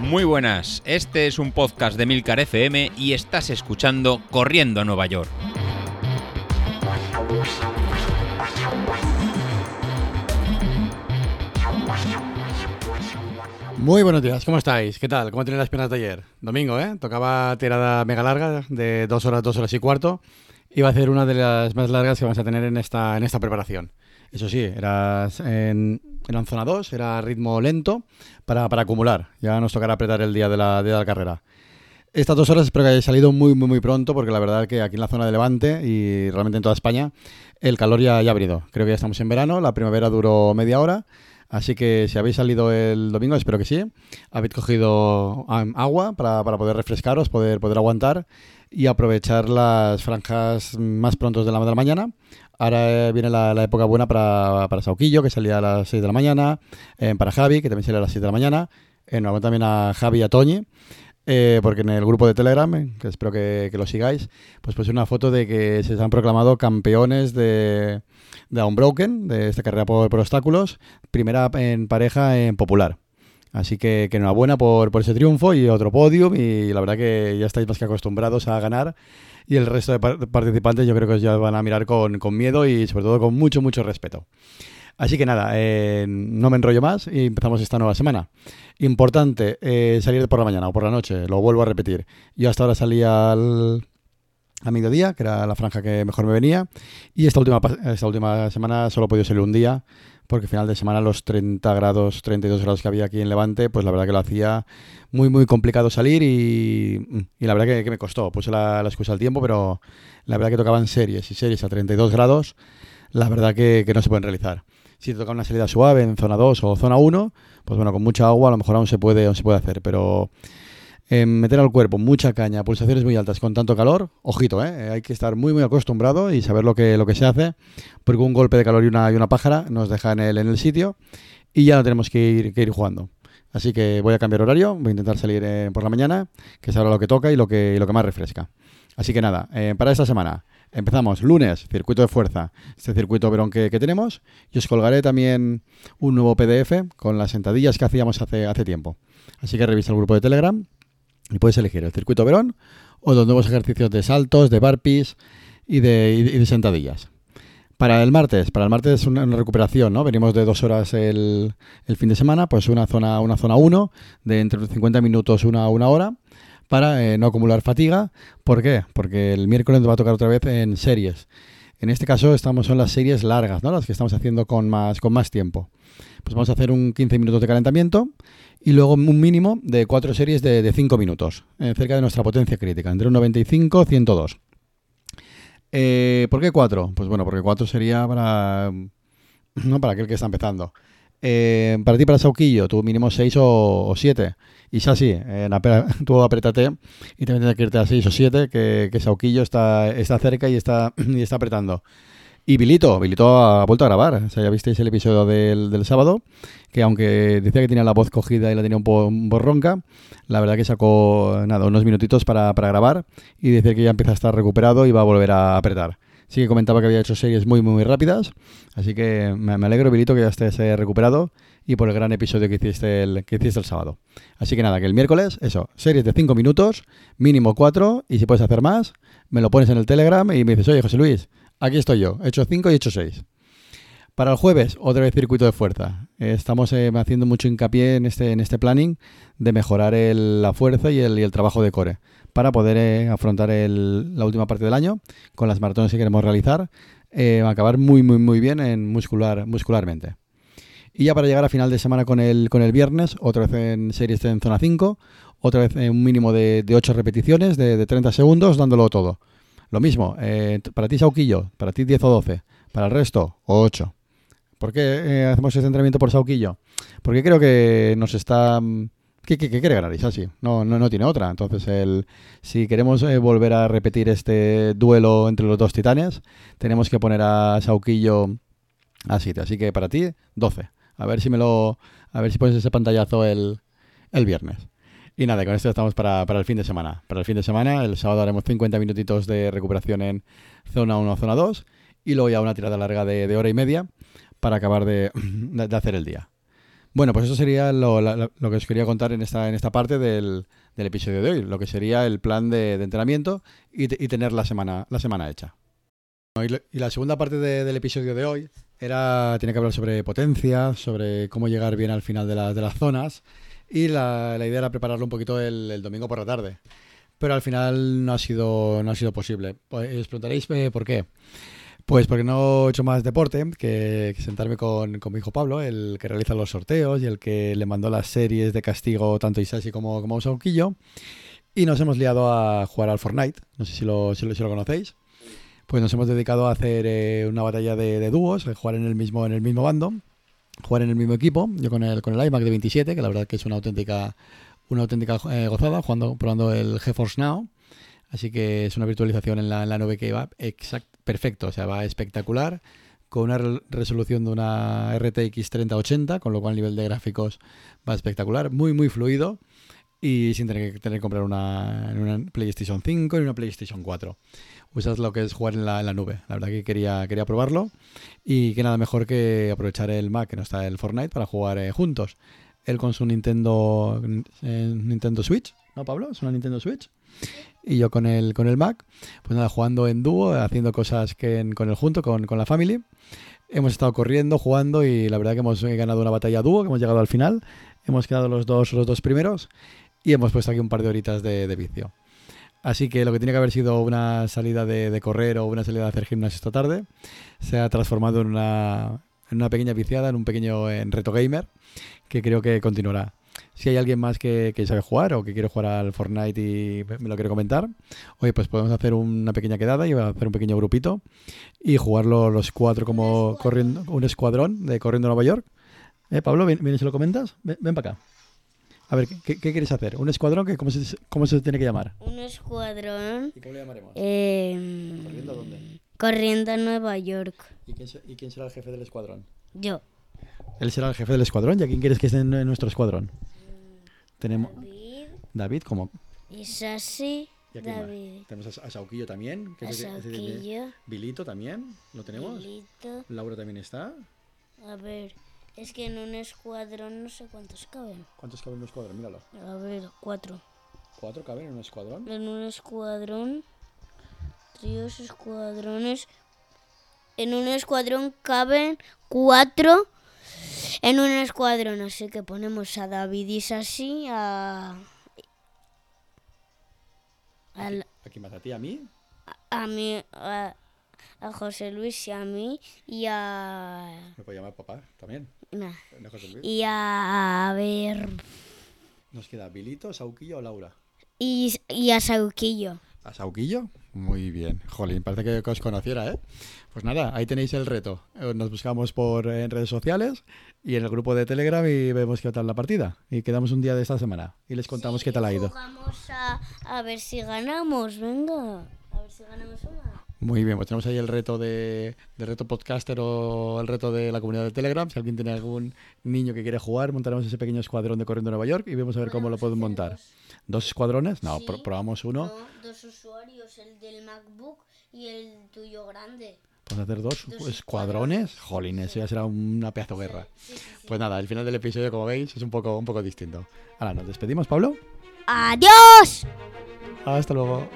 Muy buenas, este es un podcast de Milcar FM y estás escuchando Corriendo a Nueva York. Muy buenos días, ¿cómo estáis? ¿Qué tal? ¿Cómo tenéis las piernas de ayer? Domingo, ¿eh? Tocaba tirada mega larga de dos horas, dos horas y cuarto. Iba a ser una de las más largas que vamos a tener en esta, en esta preparación. Eso sí, era en, en zona 2, era ritmo lento para, acumular. Ya nos tocará apretar el día de la, de la carrera. Estas dos horas espero que hayáis salido muy, muy, muy pronto, porque la verdad es que aquí en la zona de Levante y realmente en toda España, el calor ya, ha abrido. Creo que ya estamos en verano, la primavera duró media hora Así que si habéis salido el domingo, espero que sí, habéis cogido agua para, poder refrescaros, poder, poder aguantar y aprovechar las franjas más prontos de la, de la mañana. Ahora viene la, época buena para, para, Sauquillo, que salía a las 6 de la mañana, eh, para Javi, que también salía a las 6 de la mañana, enhorabuena también a Javi y a Toñi. Eh, porque en el grupo de Telegram, eh, que espero que, lo sigáis, pues puse una foto de que se han proclamado campeones de, de Unbroken, de esta carrera por, obstáculos, primera en pareja en popular. Así que, enhorabuena por, por, ese triunfo y otro podium y la verdad que ya estáis más que acostumbrados a ganar y el resto de participantes yo creo que os ya van a mirar con, con miedo y sobre todo con mucho, mucho respeto. Así que nada, eh, no me enrollo más y empezamos esta nueva semana. Importante, eh, salir por la mañana o por la noche, lo vuelvo a repetir. Yo hasta ahora salía al, a mediodía, que era la franja que mejor me venía, y esta última, esta última semana solo he podido salir un día, porque final de semana los 30 grados, 32 grados que había aquí en Levante, pues la verdad que lo hacía muy, muy complicado salir y, la verdad que, me costó. Puse la, la, excusa al tiempo, pero la verdad que tocaban series y series a 32 grados, la verdad que no se pueden realizar. Si te toca una salida suave en zona 2 o zona 1, pues bueno, con mucha agua a lo mejor aún se puede, aún se puede hacer, pero eh, meter al cuerpo mucha caña, pulsaciones muy altas con tanto calor, ojito, ¿eh? hay que estar muy muy acostumbrado y saber lo que, lo que se hace, porque un golpe de calor y una, y una pájara nos deja en el, en el sitio y ya no tenemos que ir, que ir jugando. Así que voy a cambiar horario, voy a intentar salir eh, por la mañana, que es ahora lo que toca y lo que, lo que más refresca. Así que nada, eh, para esta semana, Empezamos lunes, circuito de fuerza, este circuito verón que, tenemos. Y os colgaré también un nuevo PDF con las sentadillas que hacíamos hace, hace tiempo. Así que revisa el grupo de Telegram y puedes elegir el circuito verón o los nuevos ejercicios de saltos, de burpees y de, sentadillas. Para el martes, para el martes es una, recuperación, ¿no? Venimos de dos horas el, fin de semana, pues una zona, una zona 1, de entre 50 minutos una, una hora para eh, no acumular fatiga. ¿Por qué? Porque el miércoles nos va a tocar otra vez en series. En este caso estamos son las series largas, ¿no? Las que estamos haciendo con más, con más tiempo. Pues vamos a hacer un 15 minutos de calentamiento y luego un mínimo de cuatro series de, de 5 minutos, eh, cerca de nuestra potencia crítica, entre un 95 y 102. Eh, ¿Por qué 4? Pues bueno, porque 4 sería para, ¿no? para aquel que está empezando. Eh, para ti, para Sauquillo, tu mínimo 6 o 7. Y ya sí, tú apretate y también tienes que irte a 6 o 7, que, que está, está cerca y está, y está apretando. Y Bilito, Bilito ha vuelto a grabar. O sea, ya visteis el episodio del, del, sábado, que aunque decía que tenía la voz cogida y la tenía un poco borronca, la verdad que sacó nada, unos minutitos para, para grabar y decir que ya empieza a estar recuperado y va a volver a apretar. Sí que comentaba que había hecho series muy, muy, rápidas. Así que me, alegro, Vilito, que ya estés eh, recuperado y por el gran episodio que hiciste el, que hiciste el sábado. Así que nada, que el miércoles, eso, series de 5 minutos, mínimo 4, y si puedes hacer más, me lo pones en el Telegram y me dices, oye, José Luis, aquí estoy yo, he hecho 5 y he hecho 6. Para el jueves, otra vez circuito de fuerza. Estamos eh, haciendo mucho hincapié en este, en este planning de mejorar la fuerza y el, trabajo de core para poder eh, afrontar la última parte del año con las maratones que queremos realizar, eh, acabar muy, muy, muy bien en muscular, muscularmente. Y ya para llegar a final de semana con el, con el viernes, otra vez en series en zona 5, otra vez en un mínimo de, de 8 repeticiones de, 30 segundos, dándolo todo. Lo mismo, para ti Sauquillo, para ti 10 o 12, para el resto 8. ¿Por qué hacemos este entrenamiento por Sauquillo? Porque creo que nos está ¿Qué, quiere ganar Isasi? No, no, tiene otra. Entonces, el, si queremos eh, volver a repetir este duelo entre los dos titanes, tenemos que poner a Sauquillo a 7. Así que para ti, 12. A ver si me lo. A ver si pones ese pantallazo el, el viernes. Y nada, con esto estamos para, el fin de semana. Para el fin de semana, el sábado haremos 50 minutitos de recuperación en zona 1 o zona 2. Y luego ya una tirada larga de, hora y media para acabar de, hacer el día. Bueno, pues eso sería lo, que os quería contar en esta, en esta parte del, episodio de hoy, lo que sería el plan de, entrenamiento y, te- y tener la semana, la semana hecha. Y, la segunda parte de- del episodio de hoy era tiene que hablar sobre potencia, sobre cómo llegar bien al final de, las de las zonas y la, idea era prepararlo un poquito el, domingo por la tarde. Pero al final no ha sido, no ha sido posible. Pues, os preguntaréis eh, por qué. Pues porque no he hecho más deporte que, sentarme con, con mi hijo Pablo, el que realiza los sorteos y el que le mandó las series de castigo tanto Isashi como, como Sauquillo. Y nos hemos liado a jugar al Fortnite. No sé si lo, si lo, conocéis. Pues nos hemos dedicado a hacer eh, una batalla de, dúos, jugar en el mismo, en el mismo bando, jugar en el mismo equipo. Yo con el, con el iMac de 27, que la verdad que es una auténtica, una auténtica eh, gozada, jugando, probando el GeForce Now. Así que es una virtualización en la, en la nube que va exact, perfecto, o sea, va espectacular, con una re- resolución de una RTX 3080, con lo cual el nivel de gráficos va espectacular, muy, muy fluido y sin tener que, tener que comprar una PlayStation 5 ni una PlayStation 4. Usas lo que es jugar en la, en la nube. La verdad que quería, quería probarlo y que nada mejor que aprovechar el Mac, que no está el Fortnite, para jugar eh, juntos. Él con su Nintendo, eh, Nintendo Switch, ¿no, Pablo? Es una Nintendo Switch y yo con el, con el Mac, pues nada, jugando en dúo, haciendo cosas que en- con el junto, con, con la family. Hemos estado corriendo, jugando y la verdad que hemos eh, ganado una batalla dúo, que hemos llegado al final. Hemos quedado los dos, los dos primeros y hemos puesto aquí un par de horitas de, de vicio. Así que lo que tiene que haber sido una salida de, de correr o una salida de hacer gimnasio esta tarde se ha transformado en una, una pequeña viciada, en un pequeño en reto gamer que creo que continuará. Si hay alguien más que, que sabe jugar o que quiere jugar al Fortnite y me lo quiere comentar, oye, pues podemos hacer una pequeña quedada y hacer un pequeño grupito y jugarlo los cuatro como corriendo, un escuadrón de corriendo a Nueva York. Eh, Pablo, ¿ven- ¿vienes y lo comentas? Ven, ven para acá. A ver, ¿qué, qué quieres hacer? ¿Un escuadrón? Que, ¿cómo, se, ¿Cómo se tiene que llamar? Un escuadrón ¿Y cómo le llamaremos? eh, ¿Corriendo a dónde? corriendo a Nueva York. ¿Y quién, ¿Y quién será el jefe del escuadrón? Yo. Él será el jefe del escuadrón. ¿Y a quién quieres que esté en, en nuestro escuadrón? Tenemos David, David como... ¿Y más? David, Tenemos a, Sauquillo también. que es Bilito también. ¿Lo tenemos? Lilito. Laura también está. A ver, es que en un escuadrón no sé cuántos caben. ¿Cuántos caben en un escuadrón? Míralo. A ver, cuatro. ¿Cuatro caben en un escuadrón? En un escuadrón, tríos, escuadrones. En un escuadrón caben cuatro. En un escuadrón, así que ponemos a David y Sassi, a. al- Aquí más a ti, a mí. a mí, a, a José Luis y a mí, y a. Me puedo llamar papá también. nah, No, José Luis. y a. a ver. Nos queda Bilito, Sauquillo o Laura. Y, y a Sauquillo. ¿A Sauquillo? Muy bien. Jolín, parece que, os conociera, ¿eh? Pues nada, ahí tenéis el reto. Eh, Nos buscamos por en redes sociales y en el grupo de Telegram y vemos qué tal la partida. Y quedamos un día de esta semana y les contamos qué tal ha ido. Jugamos a, a ver si ganamos, venga. A ver si ganamos una. Muy bien, pues tenemos ahí el reto de, de reto podcaster o el reto de la comunidad de Telegram. Si alguien tiene algún niño que quiere jugar, montaremos ese pequeño escuadrón de corriendo a Nueva York y vemos a ver cómo lo pueden montar. ¿Dos escuadrones? No, Sí. pro- probamos uno. No, dos usuarios, el del MacBook y el tuyo grande. Podemos hacer dos, Dos escuadrones. Jolín, eso ya será una pedazo guerra. Sí, sí, sí. Pues nada, el final del episodio, como veis, es un poco, un poco distinto. Ahora, nos despedimos, Pablo. ¡Adiós! Hasta luego.